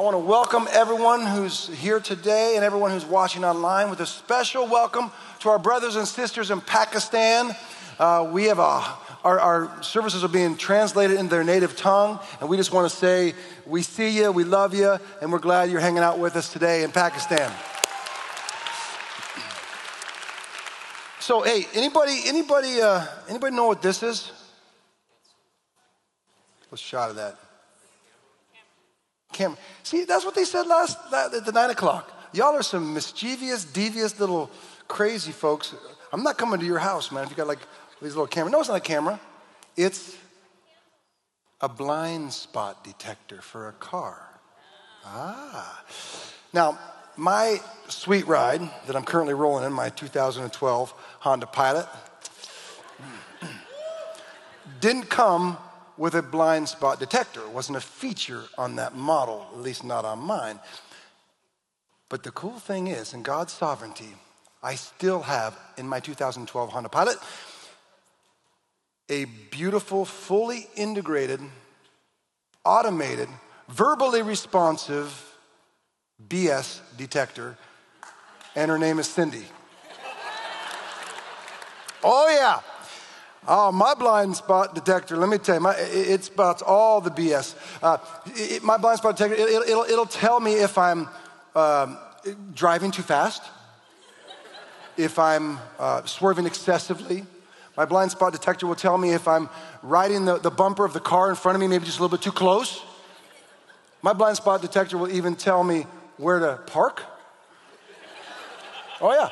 I want to welcome everyone who's here today and everyone who's watching online with a special welcome to our brothers and sisters in Pakistan. Uh, we have a, our, our services are being translated in their native tongue, and we just want to say we see you, we love you, and we're glad you're hanging out with us today in Pakistan. So, hey, anybody, anybody, uh, anybody know what this is? What's shot of that? Camera. See, that's what they said last at the nine o'clock. Y'all are some mischievous, devious little crazy folks. I'm not coming to your house, man. If you got like these little cameras. No, it's not a camera. It's a blind spot detector for a car. Ah. Now, my sweet ride that I'm currently rolling in, my 2012 Honda Pilot, didn't come with a blind spot detector. It wasn't a feature on that model, at least not on mine. But the cool thing is, in God's sovereignty, I still have in my 2012 Honda Pilot a beautiful, fully integrated, automated, verbally responsive BS detector, and her name is Cindy. oh, yeah. Oh, my blind spot detector, let me tell you, my, it, spots all the BS. Uh, it, my blind spot detector, it, will it'll tell me if I'm um, driving too fast, if I'm uh, swerving excessively. My blind spot detector will tell me if I'm riding the, the bumper of the car in front of me, maybe just a little bit too close. My blind spot detector will even tell me where to park. Oh, yeah.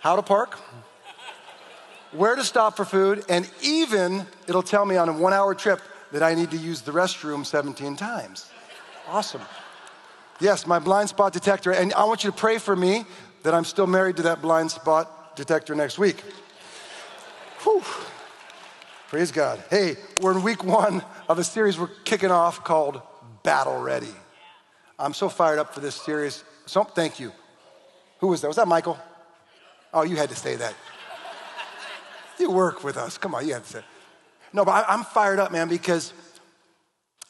How to park, where to stop for food, and even it'll tell me on a one hour trip that I need to use the restroom 17 times. Awesome. Yes, my blind spot detector, and I want you to pray for me that I'm still married to that blind spot detector next week. Whew. Praise God. Hey, we're in week one of a series we're kicking off called Battle Ready. I'm so fired up for this series. So, thank you. Who was that? Was that Michael? Oh, you had to say that. You work with us. Come on, you have to say. No, but I, am fired up, man, because,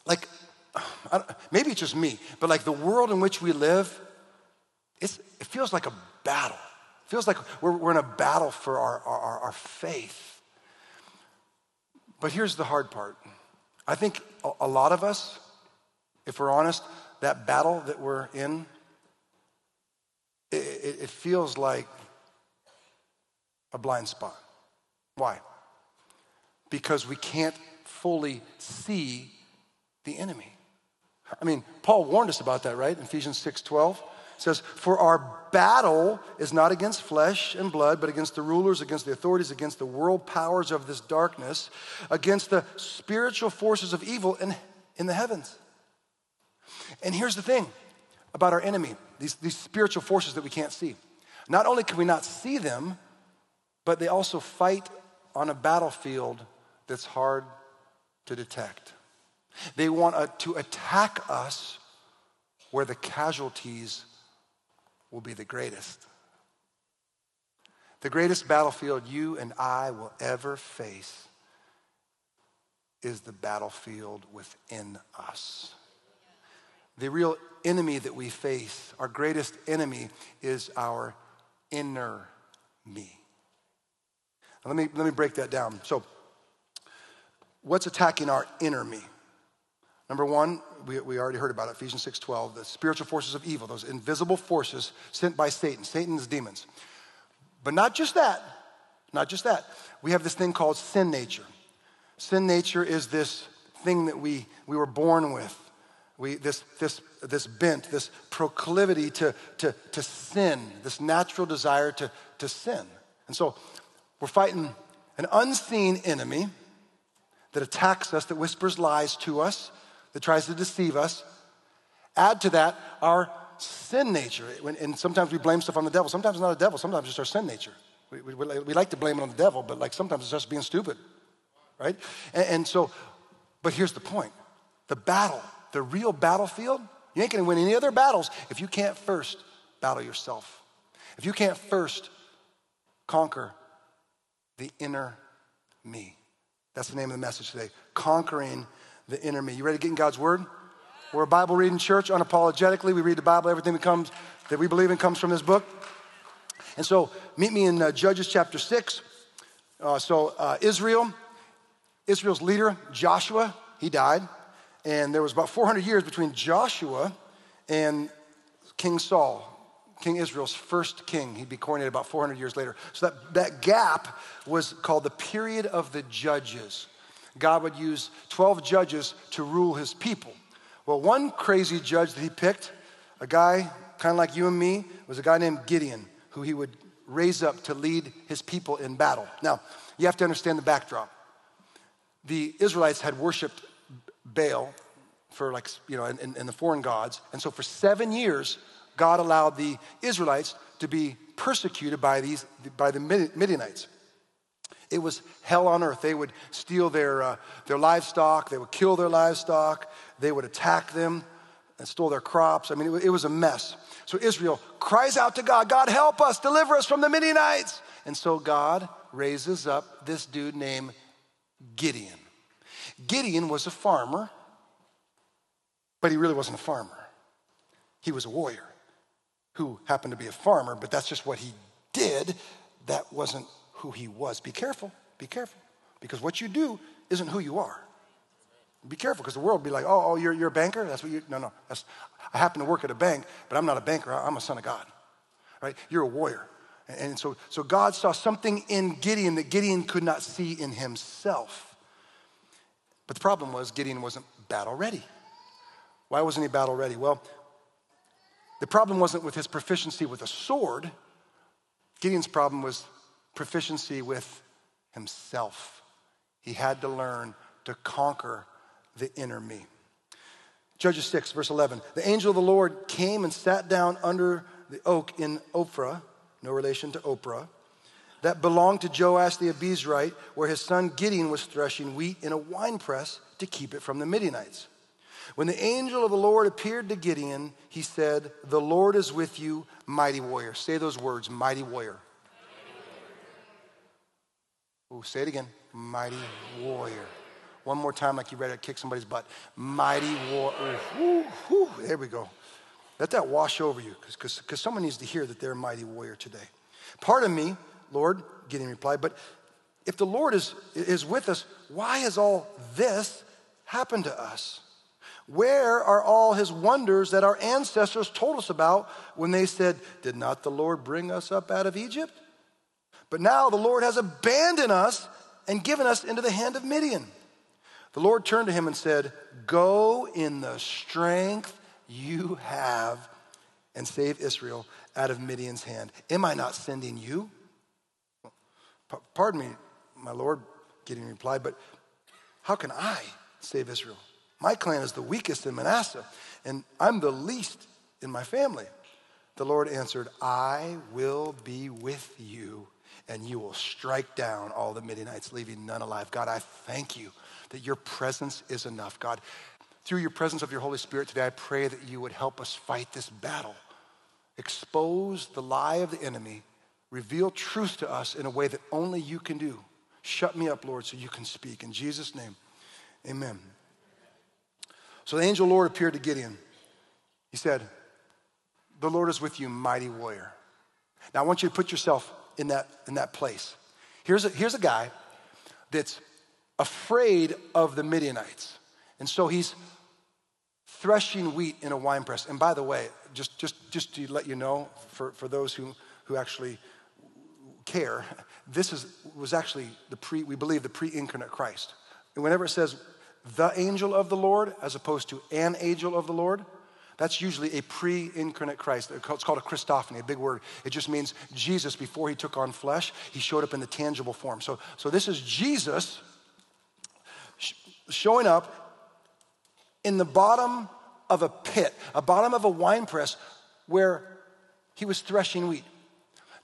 like, maybe it's just me, but like the world in which we live, it feels like a battle. It feels like we're, we're in a battle for our, our, our faith. But here's the hard part. I think a, a lot of us, if we're honest, that battle that we're in, it, it, it feels like a blind spot. Why? Because we can't fully see the enemy. I mean, Paul warned us about that, right? In Ephesians 6 12 says, For our battle is not against flesh and blood, but against the rulers, against the authorities, against the world powers of this darkness, against the spiritual forces of evil in, in the heavens. And here's the thing about our enemy these, these spiritual forces that we can't see. Not only can we not see them, but they also fight on a battlefield that's hard to detect. They want to attack us where the casualties will be the greatest. The greatest battlefield you and I will ever face is the battlefield within us. The real enemy that we face, our greatest enemy, is our inner me. Let me, let me break that down. So, what's attacking our inner me? Number one, we, we already heard about it, Ephesians 6.12, the spiritual forces of evil, those invisible forces sent by Satan, Satan's demons. But not just that, not just that. We have this thing called sin nature. Sin nature is this thing that we, we were born with. We, this, this, this bent, this proclivity to, to, to sin, this natural desire to, to sin. And so we're fighting an unseen enemy that attacks us, that whispers lies to us, that tries to deceive us. Add to that our sin nature. And sometimes we blame stuff on the devil. Sometimes it's not a devil, sometimes it's just our sin nature. We, we, we like to blame it on the devil, but like sometimes it's just being stupid, right? And, and so, but here's the point the battle the real battlefield, you ain't gonna win any other battles if you can't first battle yourself. If you can't first conquer the inner me. That's the name of the message today conquering the inner me. You ready to get in God's word? We're a Bible reading church unapologetically. We read the Bible, everything that comes that we believe in comes from this book. And so, meet me in uh, Judges chapter 6. Uh, so, uh, Israel, Israel's leader, Joshua, he died. And there was about 400 years between Joshua and King Saul, King Israel's first king. He'd be coronated about 400 years later. So that, that gap was called the period of the judges. God would use 12 judges to rule his people. Well, one crazy judge that he picked, a guy kind of like you and me, was a guy named Gideon, who he would raise up to lead his people in battle. Now, you have to understand the backdrop. The Israelites had worshiped Baal for like, you know, and, and the foreign gods. And so for seven years, God allowed the Israelites to be persecuted by, these, by the Midianites. It was hell on earth. They would steal their, uh, their livestock, they would kill their livestock, they would attack them and stole their crops. I mean, it, it was a mess. So Israel cries out to God, God, help us, deliver us from the Midianites. And so God raises up this dude named Gideon. Gideon was a farmer, but he really wasn't a farmer. He was a warrior who happened to be a farmer, but that's just what he did. That wasn't who he was. Be careful, be careful, because what you do isn't who you are. Be careful, because the world will be like, oh, oh, you're, you're a banker? That's what you, no, no. That's, I happen to work at a bank, but I'm not a banker. I'm a son of God, right? You're a warrior. And so, so God saw something in Gideon that Gideon could not see in himself. But the problem was Gideon wasn't battle ready. Why wasn't he battle ready? Well, the problem wasn't with his proficiency with a sword. Gideon's problem was proficiency with himself. He had to learn to conquer the inner me. Judges 6, verse 11. The angel of the Lord came and sat down under the oak in Ophrah, no relation to Oprah, that belonged to Joash the Abiezrite, where his son Gideon was threshing wheat in a winepress to keep it from the Midianites. When the angel of the Lord appeared to Gideon, he said, The Lord is with you, mighty warrior. Say those words, mighty warrior. Oh, say it again. Mighty warrior. One more time, like you ready to kick somebody's butt. Mighty warrior. There we go. Let that wash over you, because someone needs to hear that they're a mighty warrior today. Pardon me, Lord, Gideon replied, but if the Lord is, is with us, why has all this happened to us? Where are all his wonders that our ancestors told us about when they said, Did not the Lord bring us up out of Egypt? But now the Lord has abandoned us and given us into the hand of Midian. The Lord turned to him and said, Go in the strength you have and save Israel out of Midian's hand. Am I not sending you? Pardon me, my Lord, Gideon replied, but how can I save Israel? My clan is the weakest in Manasseh, and I'm the least in my family. The Lord answered, I will be with you and you will strike down all the Midianites, leaving none alive. God, I thank you that your presence is enough. God, through your presence of your Holy Spirit today, I pray that you would help us fight this battle. Expose the lie of the enemy, reveal truth to us in a way that only you can do. Shut me up, Lord, so you can speak. In Jesus' name, amen. So the angel Lord appeared to Gideon. He said, The Lord is with you, mighty warrior. Now I want you to put yourself in that, in that place. Here's a, here's a guy that's afraid of the Midianites. And so he's threshing wheat in a wine press. And by the way, just, just, just to let you know, for, for those who, who actually care, this is, was actually the pre, we believe, the pre incarnate Christ. And whenever it says the angel of the Lord as opposed to an angel of the Lord, that's usually a pre incarnate Christ. It's called a Christophany, a big word. It just means Jesus, before he took on flesh, he showed up in the tangible form. So, so this is Jesus showing up in the bottom of a pit, a bottom of a wine press where he was threshing wheat.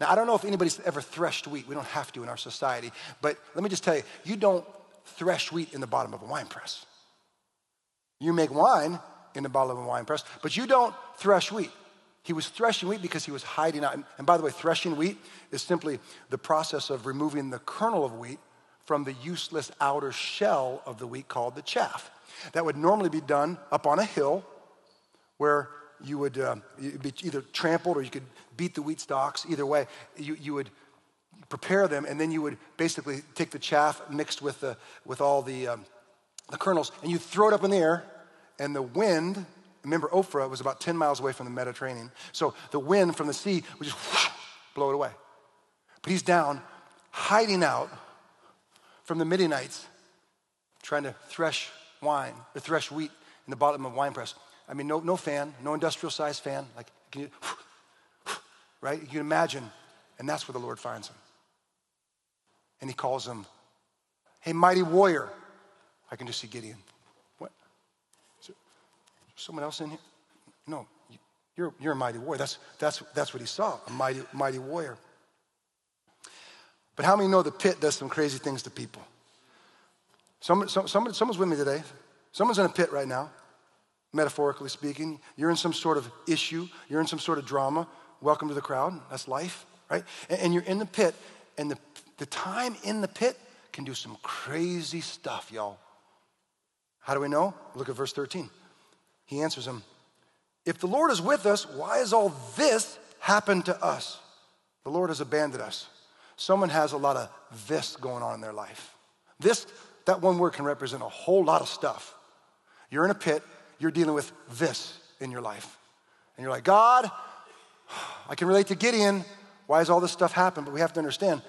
Now, I don't know if anybody's ever threshed wheat. We don't have to in our society. But let me just tell you, you don't thresh wheat in the bottom of a wine press. You make wine in the bottom of a wine press, but you don't thresh wheat. He was threshing wheat because he was hiding out. And by the way, threshing wheat is simply the process of removing the kernel of wheat from the useless outer shell of the wheat called the chaff. That would normally be done up on a hill where you would uh, be either trampled or you could beat the wheat stalks. Either way, you, you would prepare them, and then you would basically take the chaff mixed with, the, with all the, um, the kernels, and you throw it up in the air, and the wind, remember Ophrah was about 10 miles away from the Mediterranean, so the wind from the sea would just whoosh, blow it away. But he's down, hiding out from the Midianites, trying to thresh wine, or thresh wheat in the bottom of a wine press. I mean, no, no fan, no industrial sized fan. Like, you, right? You can imagine, and that's where the Lord finds him. And he calls him, Hey, mighty warrior. I can just see Gideon. What? Is there someone else in here? No, you're, you're a mighty warrior. That's, that's, that's what he saw, a mighty, mighty warrior. But how many know the pit does some crazy things to people? Some, some, someone's with me today. Someone's in a pit right now, metaphorically speaking. You're in some sort of issue, you're in some sort of drama. Welcome to the crowd. That's life, right? And, and you're in the pit, and the, the time in the pit can do some crazy stuff, y'all. How do we know? Look at verse 13. He answers him If the Lord is with us, why has all this happened to us? The Lord has abandoned us. Someone has a lot of this going on in their life. This, that one word can represent a whole lot of stuff. You're in a pit, you're dealing with this in your life. And you're like, God, I can relate to Gideon. Why has all this stuff happened? But we have to understand,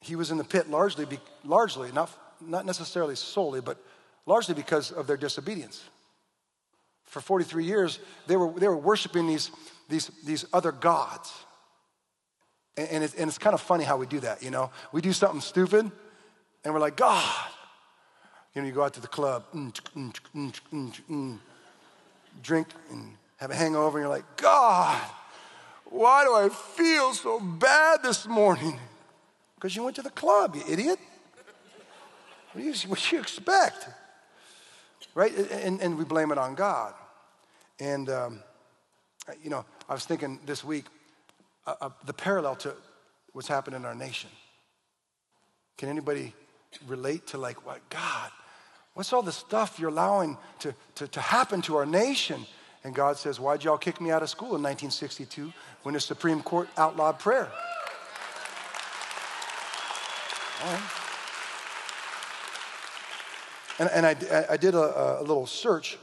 he was in the pit largely, largely not, not necessarily solely, but largely because of their disobedience. For 43 years, they were, they were worshiping these, these, these other gods. And, and, it's, and it's kind of funny how we do that, you know? We do something stupid, and we're like, God. You know, you go out to the club, mm, mm, mm drink and have a hangover, and you're like, God, why do I feel so bad this morning? Because you went to the club, you idiot. What do you, what do you expect? Right? And, and we blame it on God. And, um, you know, I was thinking this week, uh, uh, the parallel to what's happened in our nation. Can anybody relate to, like, what God, what's all the stuff you're allowing to, to, to happen to our nation? And God says, Why'd y'all kick me out of school in 1962 when the Supreme Court outlawed prayer? And, and I, I did a, a little search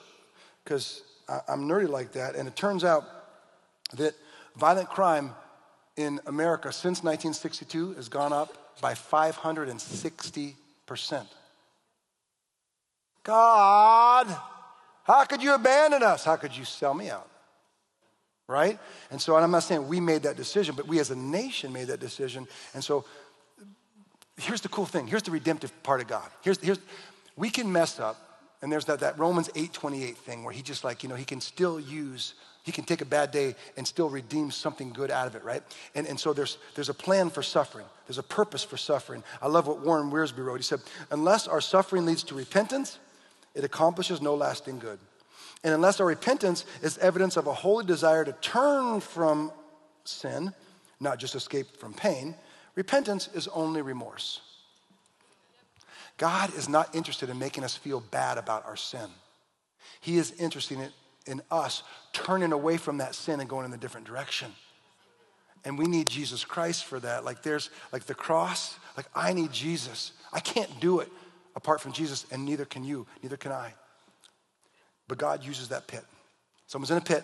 because I'm nerdy like that, and it turns out that violent crime in America since 1962 has gone up by 560%. God, how could you abandon us? How could you sell me out? Right? And so I'm not saying we made that decision, but we as a nation made that decision. And so here's the cool thing. Here's the redemptive part of God. Here's, here's we can mess up, and there's that, that Romans 8:28 thing where he just like, you know, he can still use he can take a bad day and still redeem something good out of it, right? And, and so there's, there's a plan for suffering. There's a purpose for suffering. I love what Warren Wiersbe wrote. He said, unless our suffering leads to repentance, it accomplishes no lasting good. And unless our repentance is evidence of a holy desire to turn from sin, not just escape from pain, repentance is only remorse. God is not interested in making us feel bad about our sin. He is interested in us turning away from that sin and going in a different direction. And we need Jesus Christ for that. Like there's like the cross, like I need Jesus. I can't do it apart from Jesus, and neither can you, neither can I. But God uses that pit. Someone's in a pit,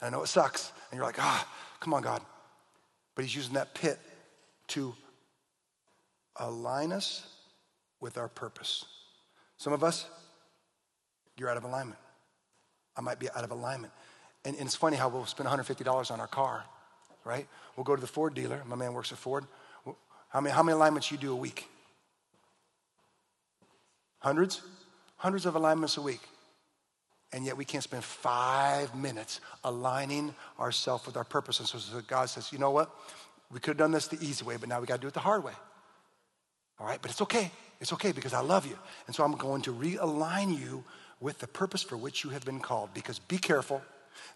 and I know it sucks, and you're like, ah, come on, God. But He's using that pit to align us with our purpose. Some of us, you're out of alignment. I might be out of alignment. And, and it's funny how we'll spend $150 on our car, right? We'll go to the Ford dealer. My man works at Ford. How many, how many alignments you do a week? Hundreds? Hundreds of alignments a week. And yet we can't spend five minutes aligning ourselves with our purpose. And so, God says, you know what? We could have done this the easy way, but now we got to do it the hard way. All right? But it's okay. It's okay because I love you. And so I'm going to realign you with the purpose for which you have been called. Because be careful,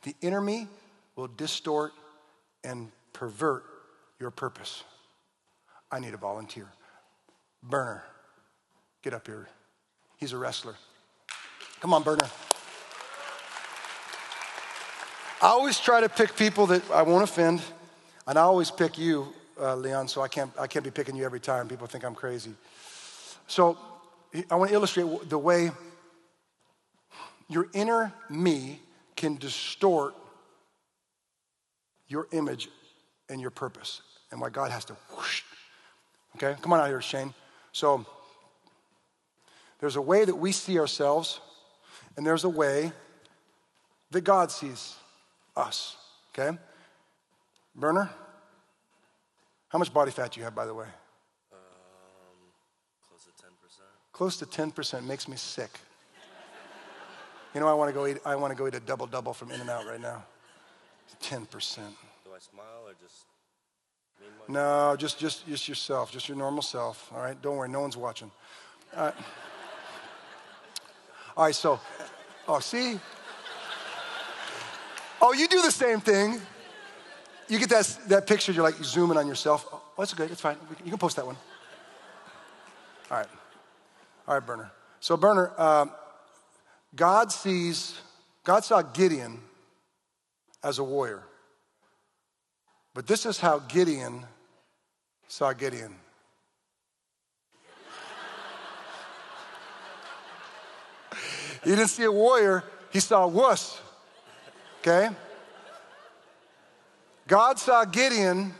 the enemy will distort and pervert your purpose. I need a volunteer. Burner, get up here. He's a wrestler. Come on, Burner. I always try to pick people that I won't offend, and I always pick you, uh, Leon, so I can't, I can't be picking you every time. People think I'm crazy. So I want to illustrate the way your inner me can distort your image and your purpose, and why God has to whoosh. Okay, come on out here, Shane. So there's a way that we see ourselves, and there's a way that God sees us. Okay? Burner, how much body fat do you have, by the way? Um, close to 10%. Close to 10% makes me sick. You know, I want to go eat. I want to go eat a double double from In-N-Out right now. Ten percent. Do I smile or just? No, just just just yourself, just your normal self. All right, don't worry, no one's watching. Right. All right, so, oh, see? Oh, you do the same thing. You get that, that picture, you're like zooming on yourself. Oh, that's good, it's fine. You can post that one. All right. All right, Burner. So, Burner, uh, God sees, God saw Gideon as a warrior. But this is how Gideon saw Gideon. He didn't see a warrior, he saw a wuss. Okay? God saw Gideon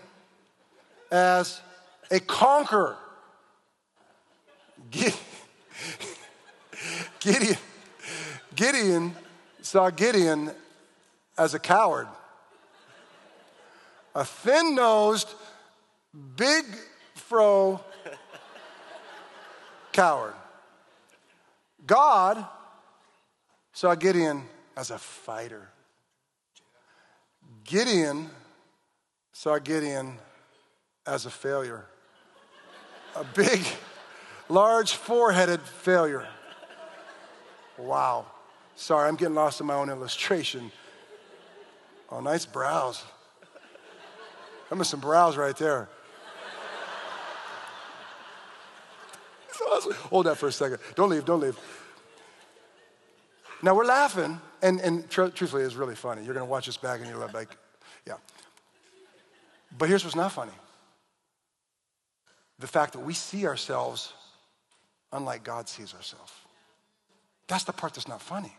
as a conqueror. Gideon, Gideon saw Gideon as a coward, a thin nosed, big fro coward. God saw Gideon as a fighter. Gideon saw Gideon as a failure, a big, large, four headed failure. Wow. Sorry, I'm getting lost in my own illustration. Oh, nice brows. I'm some brows right there. Hold that for a second. Don't leave, don't leave. Now we're laughing, and, and tr- truthfully, it's really funny. You're going to watch this back and you're like, yeah. But here's what's not funny the fact that we see ourselves unlike God sees ourselves. That's the part that's not funny.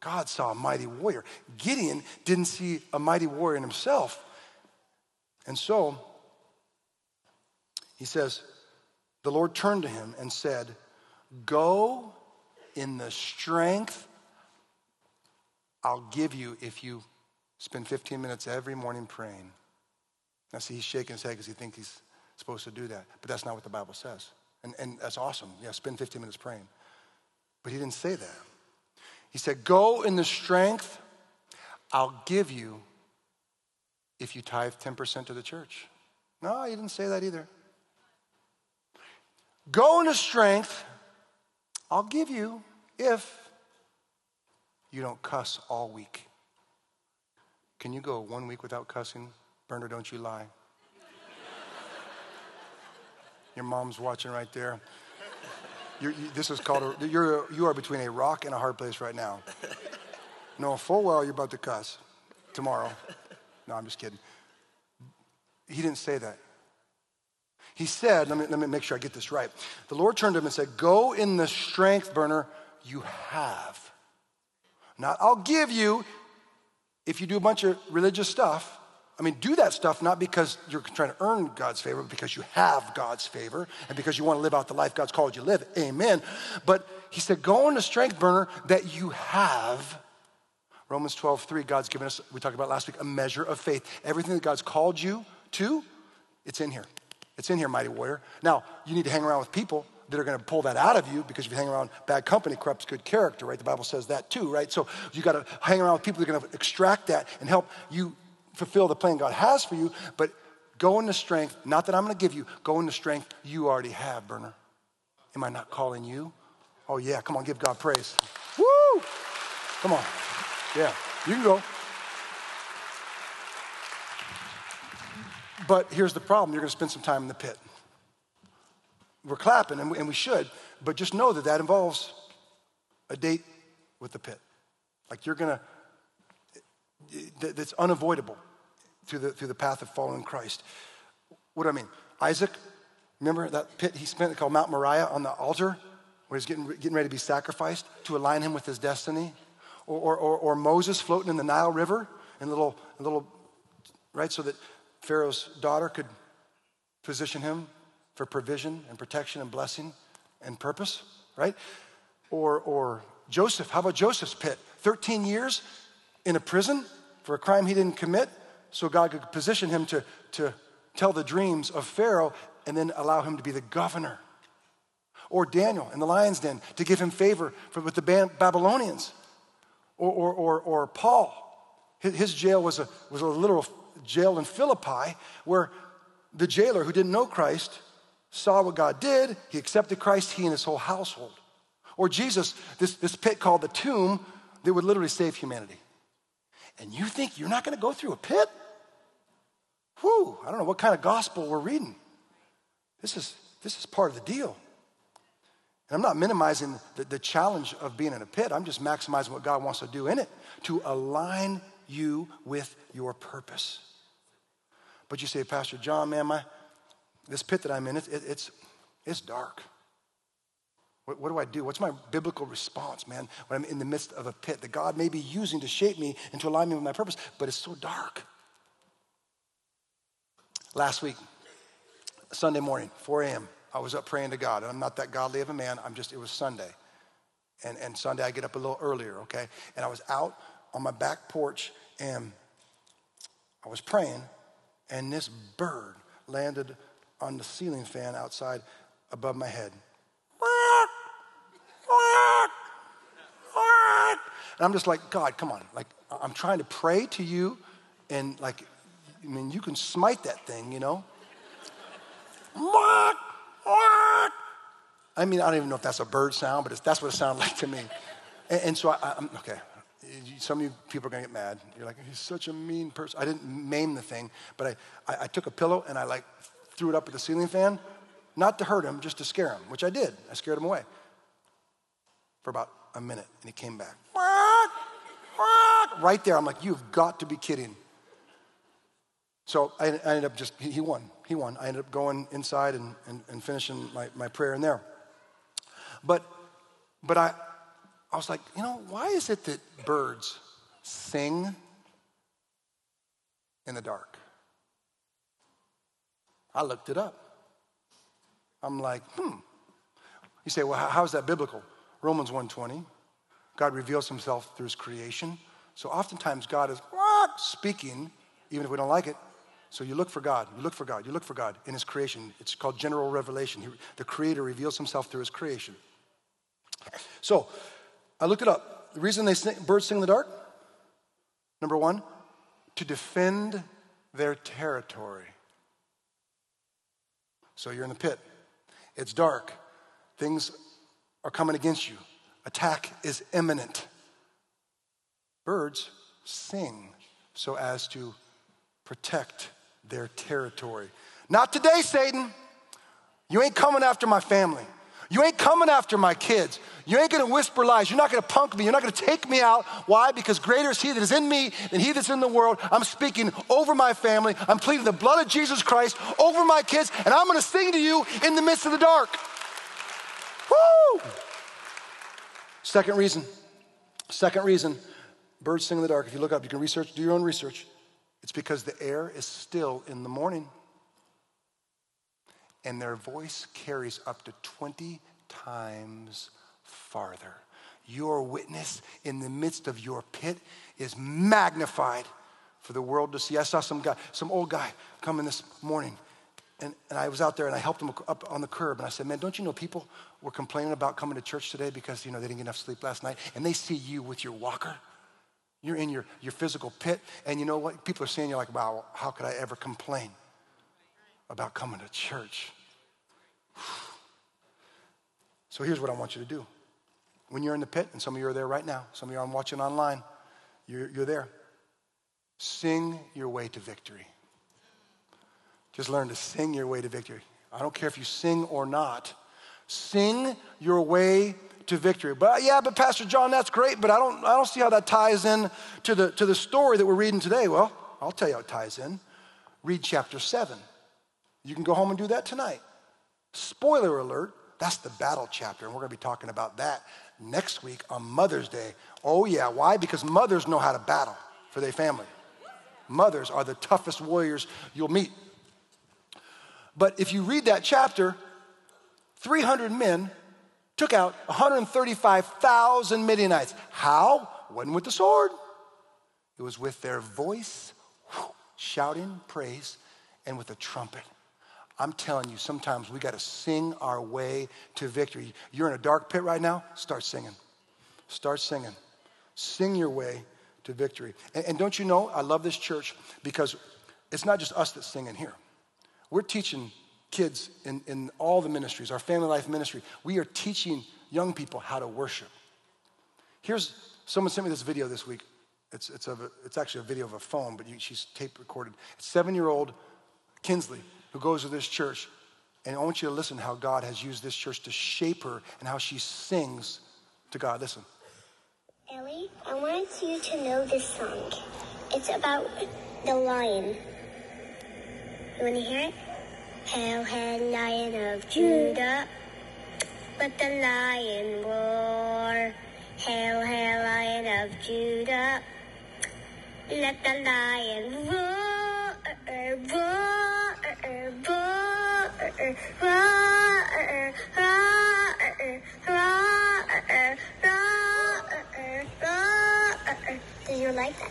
God saw a mighty warrior. Gideon didn't see a mighty warrior in himself. And so he says, The Lord turned to him and said, Go in the strength I'll give you if you spend 15 minutes every morning praying. Now, see, he's shaking his head because he thinks he's supposed to do that. But that's not what the Bible says. And, and that's awesome. Yeah, spend 15 minutes praying. But he didn't say that. He said, Go in the strength I'll give you if you tithe 10% to the church. No, he didn't say that either. Go in the strength I'll give you if you don't cuss all week. Can you go one week without cussing? Burner, don't you lie. Your mom's watching right there. You, this is called, a, you're, you are between a rock and a hard place right now. Knowing full well you're about to cuss tomorrow. No, I'm just kidding. He didn't say that. He said, let me, let me make sure I get this right. The Lord turned to him and said, Go in the strength, burner, you have. Not, I'll give you if you do a bunch of religious stuff. I mean, do that stuff not because you're trying to earn God's favor, but because you have God's favor and because you want to live out the life God's called you to live. Amen. But he said, go in the strength burner that you have. Romans 12, 3, God's given us, we talked about last week, a measure of faith. Everything that God's called you to, it's in here. It's in here, mighty warrior. Now, you need to hang around with people that are going to pull that out of you because if you hang around bad company corrupts good character, right? The Bible says that too, right? So you got to hang around with people that are going to extract that and help you fulfill the plan God has for you, but go in the strength, not that I'm going to give you, go in the strength you already have, Burner. Am I not calling you? Oh, yeah, come on, give God praise. Woo! Come on. Yeah, you can go. But here's the problem you're going to spend some time in the pit. We're clapping, and we, and we should, but just know that that involves a date with the pit. Like you're going to, that's unavoidable through the, through the path of following Christ. What do I mean? Isaac, remember that pit he spent called Mount Moriah on the altar where he's getting, getting ready to be sacrificed to align him with his destiny? Or, or, or, Moses floating in the Nile River in little, little, right, so that Pharaoh's daughter could position him for provision and protection and blessing and purpose, right? Or, or Joseph, how about Joseph's pit? 13 years in a prison for a crime he didn't commit, so God could position him to, to tell the dreams of Pharaoh and then allow him to be the governor. Or Daniel in the lion's den to give him favor for, with the Babylonians. Or, or, or, or Paul, his jail was a, was a literal jail in Philippi where the jailer who didn't know Christ saw what God did, he accepted Christ, he and his whole household. Or Jesus, this, this pit called the tomb that would literally save humanity. And you think you're not going to go through a pit? Whew, I don't know what kind of gospel we're reading. This is, this is part of the deal. And I'm not minimizing the, the challenge of being in a pit. I'm just maximizing what God wants to do in it to align you with your purpose. But you say, Pastor Jon, man, my, this pit that I'm in, it, it, it's, it's dark. What, what, do I do? What's my biblical response, man, when I'm in the midst of a pit that God may be using to shape me and to align me with my purpose, but it's so dark? Last week, Sunday morning, 4 a.m., I was up praying to God. And I'm not that godly of a man. I'm just, it was Sunday. And, and Sunday, I get up a little earlier, okay? And I was out on my back porch and I was praying, and this bird landed on the ceiling fan outside above my head. And I'm just like, God, come on. Like, I'm trying to pray to you, and like, I mean, you can smite that thing, you know? I mean, I don't even know if that's a bird sound, but that's what it sounded like to me. And, and so I, am okay. Some of you people are gonna get mad. You're like, he's such a mean person. I didn't maim the thing, but I, I, I took a pillow and I like threw it up at the ceiling fan, not to hurt him, just to scare him, which I did. I scared him away for about a minute, and he came back. Right there, I'm like, you've got to be kidding. So I, I ended up just, he, he, won. He won. I ended up going inside and, and, and finishing my, my prayer in there. But, but I, I was like, you know, why is it that birds sing in the dark? I looked it up. I'm like, hmm. You say, well, how is that biblical? Romans 1:20. God reveals himself through his creation. So oftentimes God is speaking, even if we don't like it, so you look for God, you look for God, you look for God in His creation. It's called general revelation. He, the Creator reveals Himself through His creation. So I looked it up. The reason they sing, birds sing in the dark, number one, to defend their territory. So you're in the pit, it's dark, things are coming against you, attack is imminent. Birds sing so as to protect their territory. Not today, Satan. You ain't coming after my family. You ain't coming after my kids. You ain't gonna whisper lies. You're not gonna punk me. You're not gonna take me out. Why? Because greater is He that is in me than He that's in the world. I'm speaking over my family. I'm pleading the blood of Jesus Christ over my kids, and I'm gonna sing to you in the midst of the dark. Woo! Second reason. Second reason birds sing in the dark. If you look up, you can research, do your own research. It's because the air is still in the morning. And their voice carries up to 20 times farther. Your witness in the midst of your pit is magnified for the world to see. I saw some guy, some old guy coming this morning. And, and I was out there and I helped him up on the curb. And I said, Man, don't you know people were complaining about coming to church today because you know they didn't get enough sleep last night? And they see you with your walker you're in your, your physical pit, and you know what? People are saying, you're like, wow, how could I ever complain about coming to church? So here's what I want you to do. When you're in the pit, and some of you are there right now, some of you are watching online, you're, you're there. Sing your way to victory. Just learn to sing your way to victory. I don't care if you sing or not. Sing your way to victory. But uh, yeah, but Pastor Jon, that's great, but I don't, I don't see how that ties in to the, to the story that we're reading today. Well, I'll tell you how it ties in. Read chapter 7. You can go home and do that tonight. Spoiler alert, that's the battle chapter, and we're going to be talking about that next week on Mother's Day. Oh, yeah. Why? Because mothers know how to battle for their family. Mothers are the toughest warriors you'll meet. But if you read that chapter, 300 men took out 135,000 Midianites. How? Wasn't with the sword. It was with their voice, shouting praise, and with a trumpet. I'm telling you, sometimes we got to sing our way to victory. You're in a dark pit right now, start singing. Start singing. Sing your way to victory. And, and don't you know, I love this church because it's not just us that's singing here. We're teaching kids in, in all the ministries, our family life ministry. We are teaching young people how to worship. Here's someone sent me this video this week. It's, it's, a, it's actually a video of a phone, but you, she's tape recorded. Seven year old Kinsley who goes to this church. And I want you to listen how God has used this church to shape her and how she sings to God. Listen. Ellie, I want you to know this song. It's about the lion. You want to hear it? Hail, hail, lion of Judah. Let the lion roar. Hail, hail, lion of Judah. Let the lion roar, Do you like that?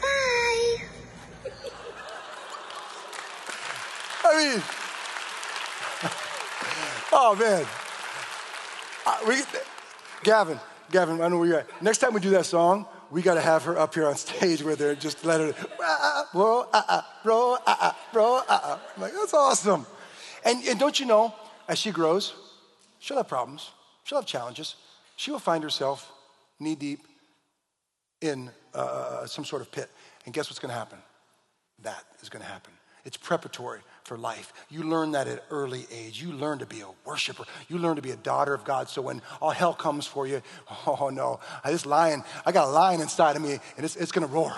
Bye. I mean, oh man. Uh, we, Gavin, Gavin, I know where you're at. Next time we do that song, we got to have her up here on stage with her and just let her roll, ah, ah, roll, ah, ah, roll, ah, ah. I'm like, that's awesome. And, and don't you know, as she grows, she'll have problems, she'll have challenges. She will find herself knee deep in uh, some sort of pit. And guess what's going to happen? That is going to happen. It's preparatory for life. You learn that at early age. You learn to be a worshiper. You learn to be a daughter of God. So when all hell comes for you, oh no, I this lion, I got a lion inside of me and it's, it's going to roar.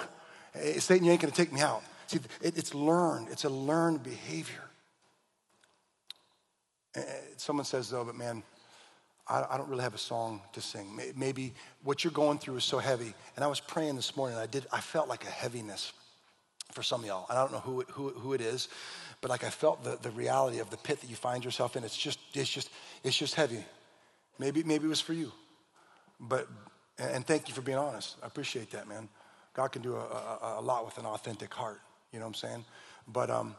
Satan, you ain't going to take me out. See, it, it's learned. It's a learned behavior. Someone says, though, but man, I, don't really have a song to sing. Maybe what you're going through is so heavy. And I was praying this morning. I did. I felt like a heaviness for some of y'all. And I don't know who it, who, who it is, but like I felt the, the reality of the pit that you find yourself in. It's just, it's just, it's just heavy. Maybe, maybe it was for you. But, and thank you for being honest. I appreciate that, man. God can do a, a, a lot with an authentic heart. You know what I'm saying? But, um,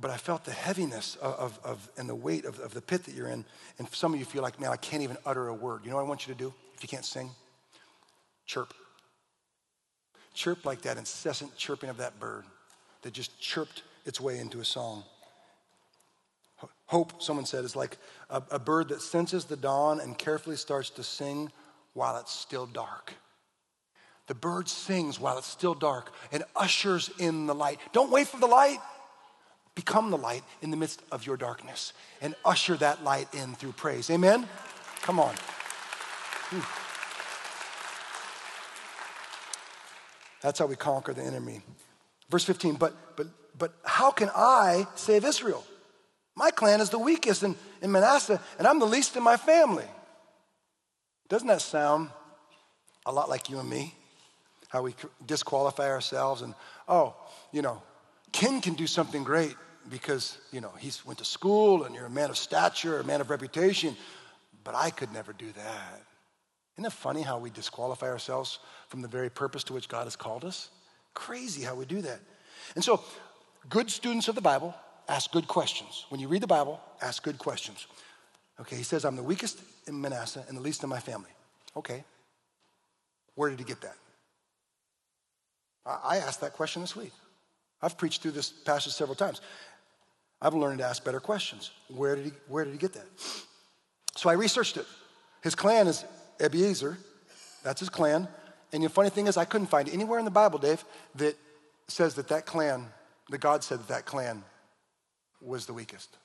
but I felt the heaviness of, of, of, and the weight of, of the pit that you're in. And some of you feel like, man, I can't even utter a word. You know what I want you to do if you can't sing? Chirp. Chirp like that incessant chirping of that bird that just chirped its way into a song. Hope, someone said, is like a, a bird that senses the dawn and carefully starts to sing while it's still dark. The bird sings while it's still dark and ushers in the light. Don't wait for the light. Become the light in the midst of your darkness and usher that light in through praise. Amen? Come on. Whew. That's how we conquer the enemy. Verse 15, but, but, but how can I save Israel? My clan is the weakest in, in Manasseh, and I'm the least in my family. Doesn't that sound a lot like you and me? How we disqualify ourselves and, oh, you know, Ken can do something great because, you know, he's went to school and you're a man of stature, a man of reputation, but I could never do that. Isn't it funny how we disqualify ourselves from the very purpose to which God has called us? Crazy how we do that. And so, good students of the Bible ask good questions. When you read the Bible, ask good questions. Okay, he says, I'm the weakest in Manasseh and the least in my family. Okay. Where did he get that? I asked that question this week. I've preached through this passage several times. I've learned to ask better questions. Where did he, where did he get that? So I researched it. His clan is Abiezer. That's his clan. And the funny thing is, I couldn't find anywhere in the Bible, Dave, that says that that clan, that God said that that clan was the weakest.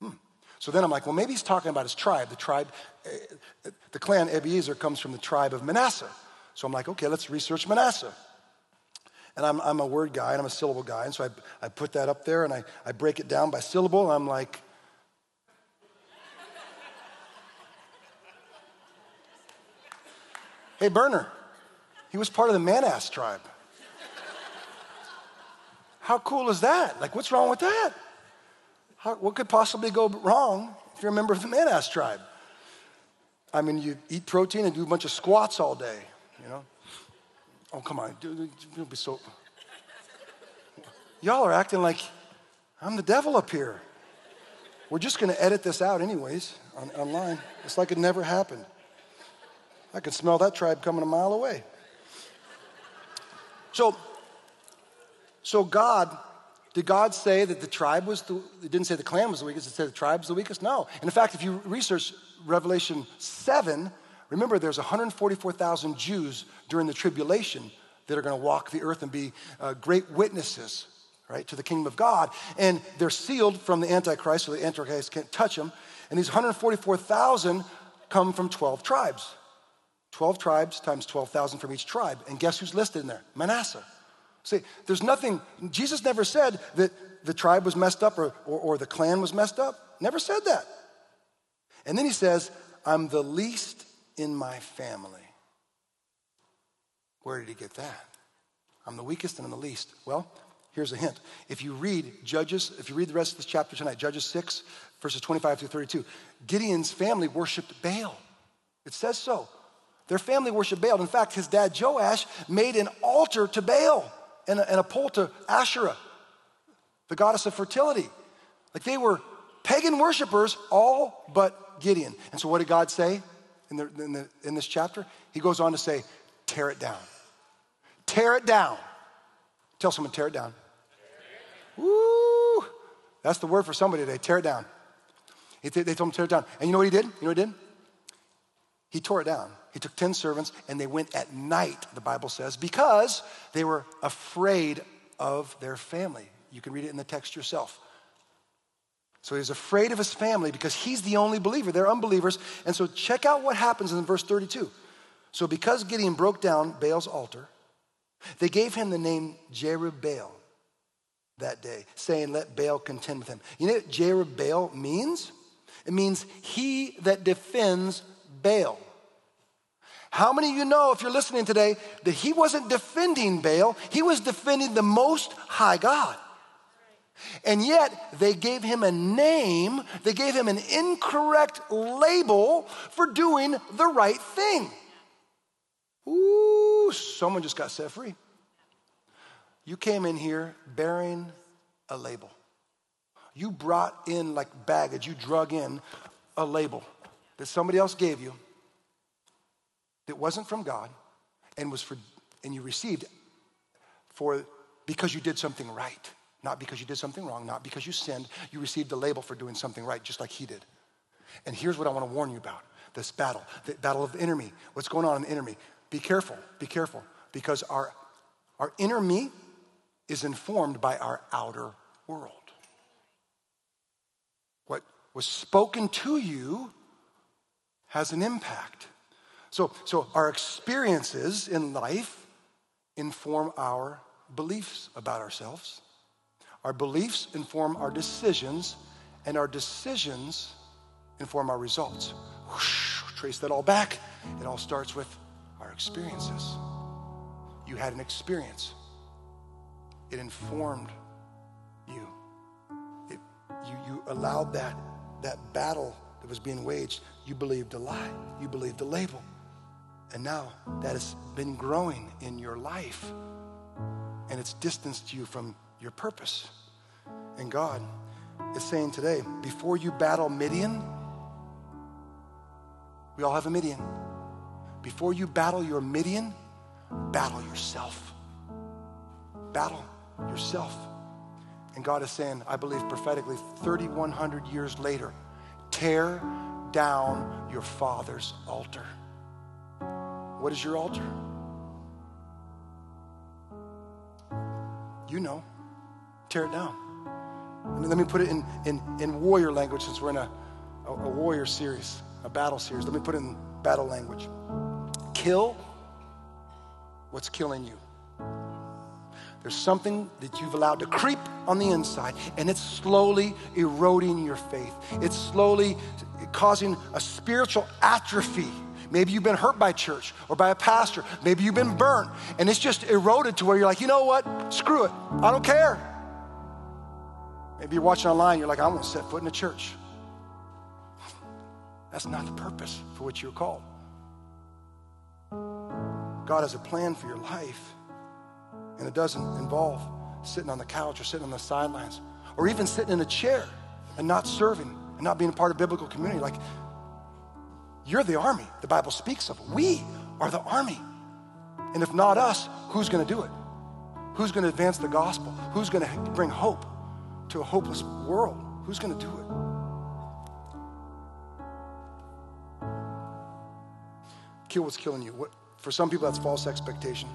Hmm. So then I'm like, well, maybe he's talking about his tribe. The tribe, uh, the clan Abiezer comes from the tribe of Manasseh. So I'm like, okay, let's research Manasseh. And I'm, I'm a word guy and I'm a syllable guy. And so I, I put that up there and I, I break it down by syllable. And I'm like, hey, Burner, he was part of the Manass tribe. How cool is that? Like, what's wrong with that? How, what could possibly go wrong if you're a member of the Manass tribe? I mean, you eat protein and do a bunch of squats all day? Oh, come on. Don't be so. Y'all are acting like I'm the devil up here. We're just going to edit this out, anyways, on, online. It's like it never happened. I can smell that tribe coming a mile away. So, so God, did God say that the tribe was the, it didn't say the clan was the weakest, it said the tribe was the weakest? No. And in fact, if you research Revelation 7, remember there's 144,000 Jews during the tribulation that are going to walk the earth and be uh, great witnesses, right, to the kingdom of God. And they're sealed from the Antichrist, so the Antichrist can't touch them. And these 144,000 come from 12 tribes. 12 tribes times 12,000 from each tribe. And guess who's listed in there? Manasseh. See, there's nothing, Jesus never said that the tribe was messed up or, or, or, the clan was messed up. Never said that. And then he says, I'm the least in my family. Where did he get that? I'm the weakest and I'm the least. Well, here's a hint. If you read Judges, if you read the rest of this chapter tonight, Judges 6, verses 25 through 32, Gideon's family worshiped Baal. It says so. Their family worshiped Baal. In fact, his dad Joash made an altar to Baal and a, and a pole to Asherah, the goddess of fertility. Like they were pagan worshipers, all but Gideon. And so, what did God say in, the, in, the, in this chapter? He goes on to say, tear it down. Tear it down. Tell someone, tear it down. Woo! That's the word for somebody today. Tear it down. They told him to tear it down. And you know what he did? You know what he did? He tore it down. He took 10 servants and they went at night, the Bible says, because they were afraid of their family. You can read it in the text yourself. So he was afraid of his family because he's the only believer. They're unbelievers. And so check out what happens in verse 32. So because Gideon broke down Baal's altar, they gave him the name Jerubbaal that day, saying, Let Baal contend with him. You know what Jerubbaal means? It means he that defends Baal. How many of you know, if you're listening today, that he wasn't defending Baal, he was defending the Most High God? And yet, they gave him a name, they gave him an incorrect label for doing the right thing. Ooh, someone just got set free. You came in here bearing a label. You brought in like baggage, you drug in a label that somebody else gave you that wasn't from God and was for and you received for because you did something right, not because you did something wrong, not because you sinned. You received a label for doing something right, just like he did. And here's what I want to warn you about this battle, the battle of the inner me. What's going on in the inner me? Be careful, be careful, because our, our inner me is informed by our outer world. What was spoken to you has an impact. So, so our experiences in life inform our beliefs about ourselves. Our beliefs inform our decisions, and our decisions inform our results. Whoosh, trace that all back. It all starts with our experiences. You had an experience, it informed you. It, you, you allowed that, that battle that was being waged. You believed a lie, you believed a label. And now that has been growing in your life and it's distanced you from your purpose. And God is saying today, before you battle Midian, we all have a Midian. Before you battle your Midian, battle yourself. Battle yourself. And God is saying, I believe prophetically, 3,100 years later, tear down your father's altar. What is your altar? You know. Tear it down. let me put it in, in, in warrior language since we're in a a, a warrior series, a battle series. Let me put it in battle language. Kill what's killing you. There's something that you've allowed to creep on the inside, and it's slowly eroding your faith. It's slowly causing a spiritual atrophy. Maybe you've been hurt by church or by a pastor. Maybe you've been burnt, and it's just eroded to where you're like, you know what? Screw it. I don't care. Maybe you're watching online, you're like, I won't set foot in a church. That's not the purpose for which you're called. God has a plan for your life. And it doesn't involve sitting on the couch or sitting on the sidelines or even sitting in a chair and not serving and not being a part of biblical community. Like, you're the army the Bible speaks of. We are the army. And if not us, who's going to do it? Who's going to advance the gospel? Who's going to bring hope to a hopeless world? Who's going to do it? Kill what's killing you. What, for some people, that's false expectation.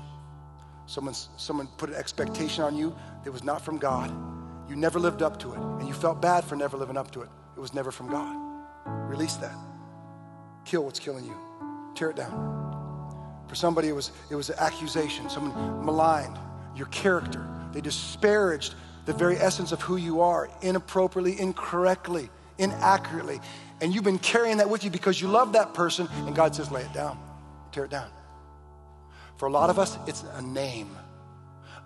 Someone, someone put an expectation on you that was not from God. You never lived up to it, and you felt bad for never living up to it. It was never from God. Release that. Kill what's killing you. Tear it down. For somebody, it was, it was an accusation. Someone maligned your character. They disparaged the very essence of who you are inappropriately, incorrectly, inaccurately. And you've been carrying that with you because you love that person, and God says, lay it down, tear it down. For a lot of us, it's a name.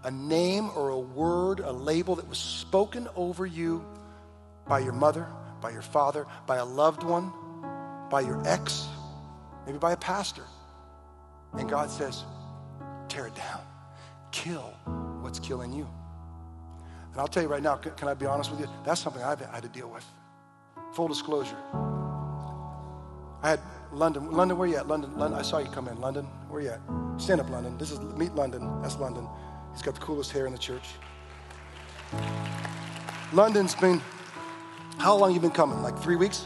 A name or a word, a label that was spoken over you by your mother, by your father, by a loved one, by your ex, maybe by a pastor. And God says, tear it down, kill what's killing you. And I'll tell you right now, can, can I be honest with you? That's something I've had to deal with. Full disclosure. I had London. London, where you at? London, London. I saw you come in. London, where you at? Stand up, London. This is meet London. That's London. He's got the coolest hair in the church. London's been. How long you been coming? Like three weeks?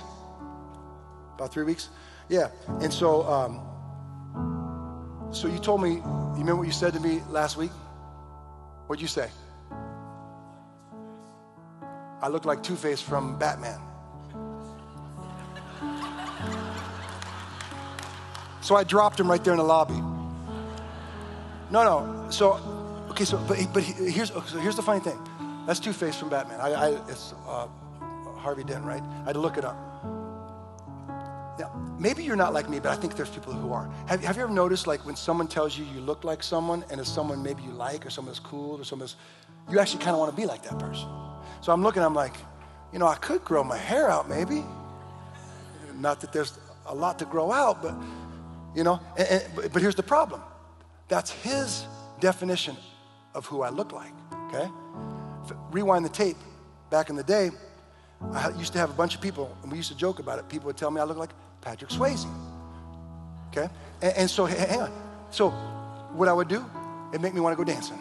About three weeks? Yeah. And so, um, so you told me. You remember what you said to me last week? What'd you say? I look like Two Face from Batman. So I dropped him right there in the lobby. No, no. So, okay. So, but but here's so here's the funny thing. That's Two Face from Batman. I, I it's uh, Harvey Dent, right? I had to look it up. Now, maybe you're not like me, but I think there's people who are. Have, have you ever noticed, like, when someone tells you you look like someone, and it's someone maybe you like, or someone that's cool, or someone that's, you actually kind of want to be like that person. So I'm looking, I'm like, you know, I could grow my hair out, maybe. Not that there's a lot to grow out, but you know, and, and, but here's the problem. That's his definition of who I look like, okay? Rewind the tape. Back in the day, I used to have a bunch of people, and we used to joke about it. People would tell me I look like Patrick Swayze, okay? And, and so, hang on. So, what I would do, it make me want to go dancing.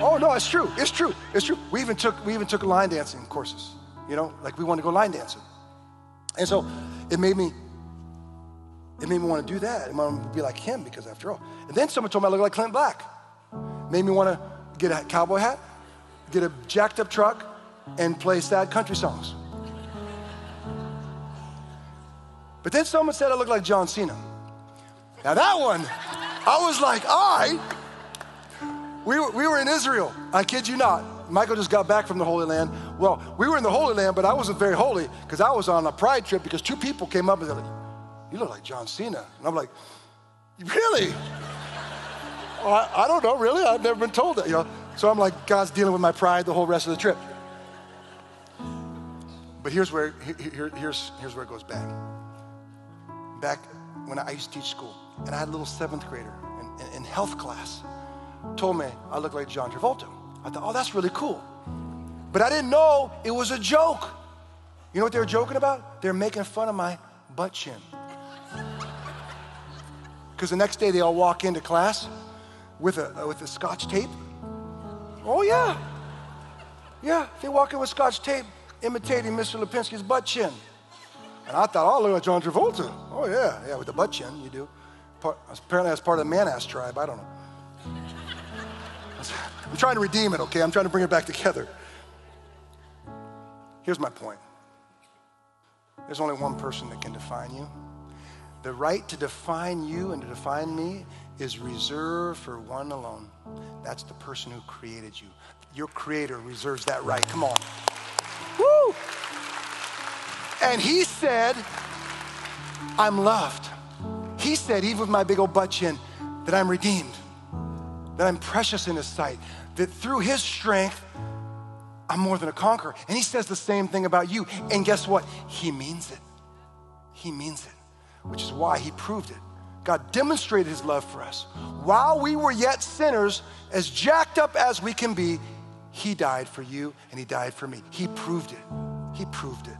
Oh no, it's true. It's true. It's true. We even took we even took line dancing courses. You know, like we wanted to go line dancing, and so it made me it made me want to do that. It made me be like him because after all. And then someone told me I look like Clint Black. Made me want to get a cowboy hat, get a jacked up truck, and play sad country songs. But then someone said I look like John Cena. Now that one, I was like, I. We were, we were in Israel. I kid you not. Michael just got back from the Holy Land. Well, we were in the Holy Land, but I wasn't very holy because I was on a pride trip because two people came up and said, you look like John Cena. And I'm like, Really? I, I, don't know, really. I've never been told that, you know. So I'm like, God's dealing with my pride the whole rest of the trip. But here's where, here, here's, here's where it goes back. Back when I used to teach school, and I had a little seventh grader in, in, in health class, told me I look like John Travolta. I thought, oh, that's really cool. But I didn't know it was a joke. You know what they were joking about? They're making fun of my butt chin. Because the next day they all walk into class with a, uh, with a scotch tape. Oh, yeah. Yeah, they walk in with scotch tape imitating Mr. Lepinski's butt chin. And I thought, oh, look at John Travolta. Oh, yeah, yeah, with the butt chin, you do. Part, apparently, that's part of the man-ass tribe. I don't know. I'm trying to redeem it, okay? I'm trying to bring it back together. Here's my point. There's only one person that can define you. The right to define you and to define me is reserved for one alone. That's the person who created you. Your creator reserves that right. Come on. Woo! And he said, I'm loved. He said, even with my big old butt chin, that I'm redeemed, that I'm precious in his sight, that through his strength, I'm more than a conqueror. And he says the same thing about you. And guess what? He means it. He means it, which is why he proved it. God demonstrated his love for us. While we were yet sinners, as jacked up as we can be, he died for you and he died for me. He proved it. He proved it.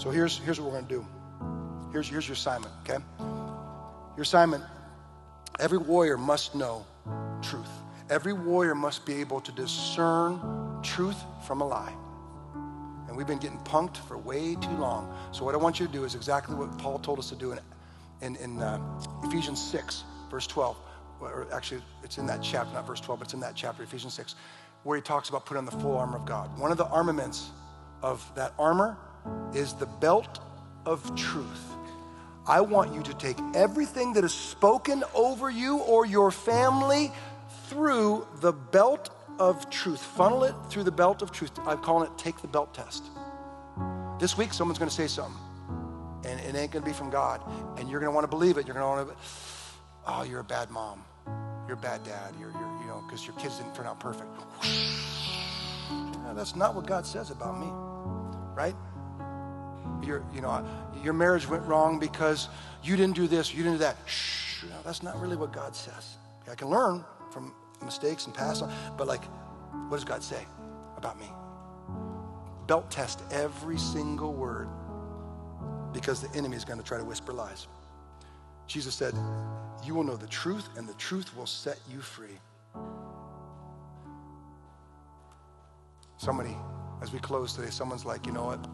So here's, here's what we're going to do. Here's, here's your assignment, okay? Your assignment every warrior must know truth. Every warrior must be able to discern truth from a lie. And we've been getting punked for way too long. So, what I want you to do is exactly what Paul told us to do in, in, in uh, Ephesians 6, verse 12. Or actually, it's in that chapter, not verse 12, but it's in that chapter, Ephesians 6, where he talks about putting on the full armor of God. One of the armaments of that armor is the belt of truth. I want you to take everything that is spoken over you or your family through the belt of truth. Funnel it through the belt of truth. I'm calling it take the belt test. This week, someone's going to say something, and it ain't going to be from God. And you're going to want to believe it. You're going to want to, oh, you're a bad mom. You're a bad dad. You're, you're you know, because your kids didn't turn out perfect. No, that's not what God says about me, right? You're, you know, your marriage went wrong because you didn't do this, you didn't do that. Shh, no, that's not really what God says. I can learn from mistakes and pass on, but like, what does God say about me? Belt test every single word because the enemy is going to try to whisper lies. Jesus said, You will know the truth, and the truth will set you free. Somebody, as we close today, someone's like, You know what?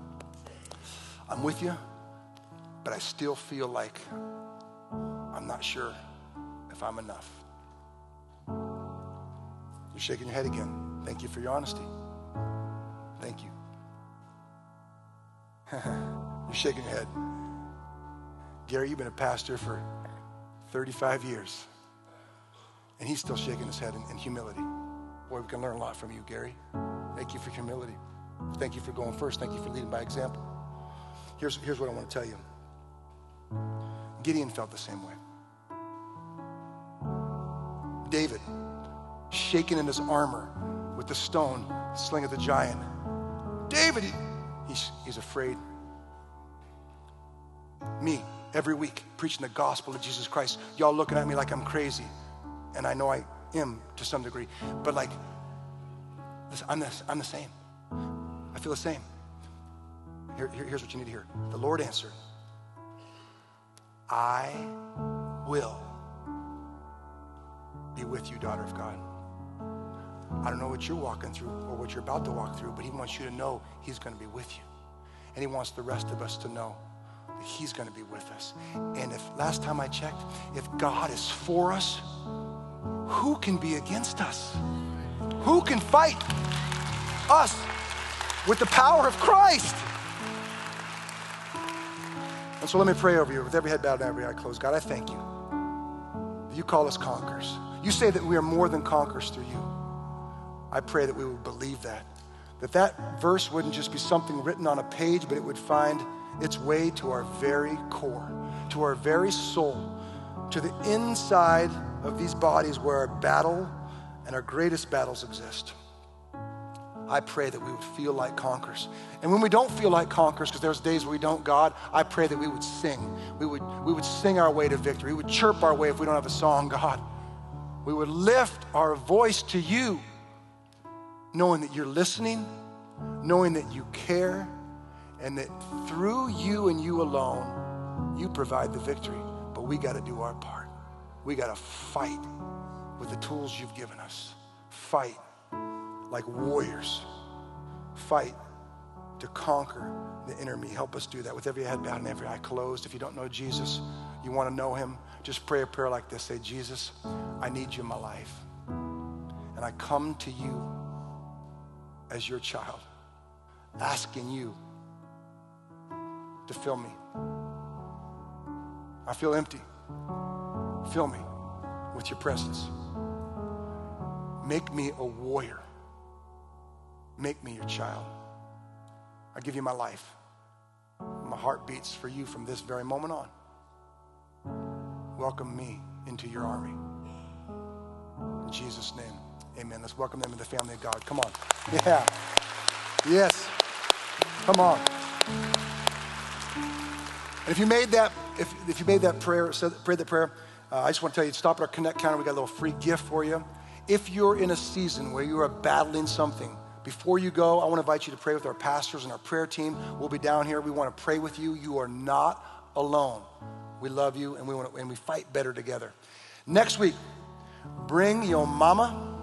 I'm with you, but I still feel like I'm not sure if I'm enough. You're shaking your head again. Thank you for your honesty. Thank you. You're shaking your head. Gary, you've been a pastor for 35 years, and he's still shaking his head in, in humility. Boy, we can learn a lot from you, Gary. Thank you for humility. Thank you for going first. Thank you for leading by example. Here's, here's what I want to tell you Gideon felt the same way. David, shaken in his armor with the stone, sling of the giant. David, he, he's, he's afraid. Me, every week, preaching the gospel of Jesus Christ. Y'all looking at me like I'm crazy. And I know I am to some degree. But like, I'm the, I'm the same. I feel the same. Here, here, here's what you need to hear. The Lord answered, I will be with you, daughter of God. I don't know what you're walking through or what you're about to walk through, but He wants you to know He's going to be with you. And He wants the rest of us to know that He's going to be with us. And if last time I checked, if God is for us, who can be against us? Who can fight us with the power of Christ? So let me pray over you with every head bowed and every eye closed. God, I thank you. You call us conquerors. You say that we are more than conquerors through you. I pray that we would believe that. That that verse wouldn't just be something written on a page, but it would find its way to our very core, to our very soul, to the inside of these bodies where our battle and our greatest battles exist. I pray that we would feel like conquerors. And when we don't feel like conquerors, because there's days where we don't, God, I pray that we would sing. We would, we would sing our way to victory. We would chirp our way if we don't have a song, God. We would lift our voice to you, knowing that you're listening, knowing that you care, and that through you and you alone, you provide the victory. But we got to do our part. We got to fight with the tools you've given us. Fight like warriors. Fight to conquer the enemy. Help us do that with every head bowed and every eye closed. If you don't know Jesus, you want to know him, just pray a prayer like this. Say, Jesus, I need you in my life. And I come to you as your child. asking you to fill me. I feel empty. Fill me with your presence. Make me a warrior. Make me your child. I give you my life. My heart beats for you from this very moment on. Welcome me into your army. In Jesus' name, amen. Let's welcome them into the family of God. Come on. Yeah. Yes. Come on. And if you made that, if, if you made that prayer, said, prayed that prayer, uh, I just want to tell you, stop at our Connect counter. We got a little free gift for you. If you're in a season where you are battling something, before you go, I want to invite you to pray with our pastors and our prayer team. We'll be down here. We want to pray with you. You are not alone. We love you and we want to, and we fight better together. Next week, bring your mama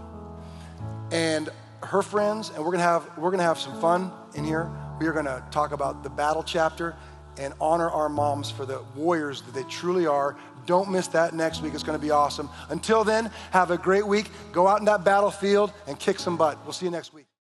and her friends, and we're gonna have we're gonna have some fun in here. We are gonna talk about the battle chapter and honor our moms for the warriors that they truly are. Don't miss that next week. It's gonna be awesome. Until then, have a great week. Go out in that battlefield and kick some butt. We'll see you next week.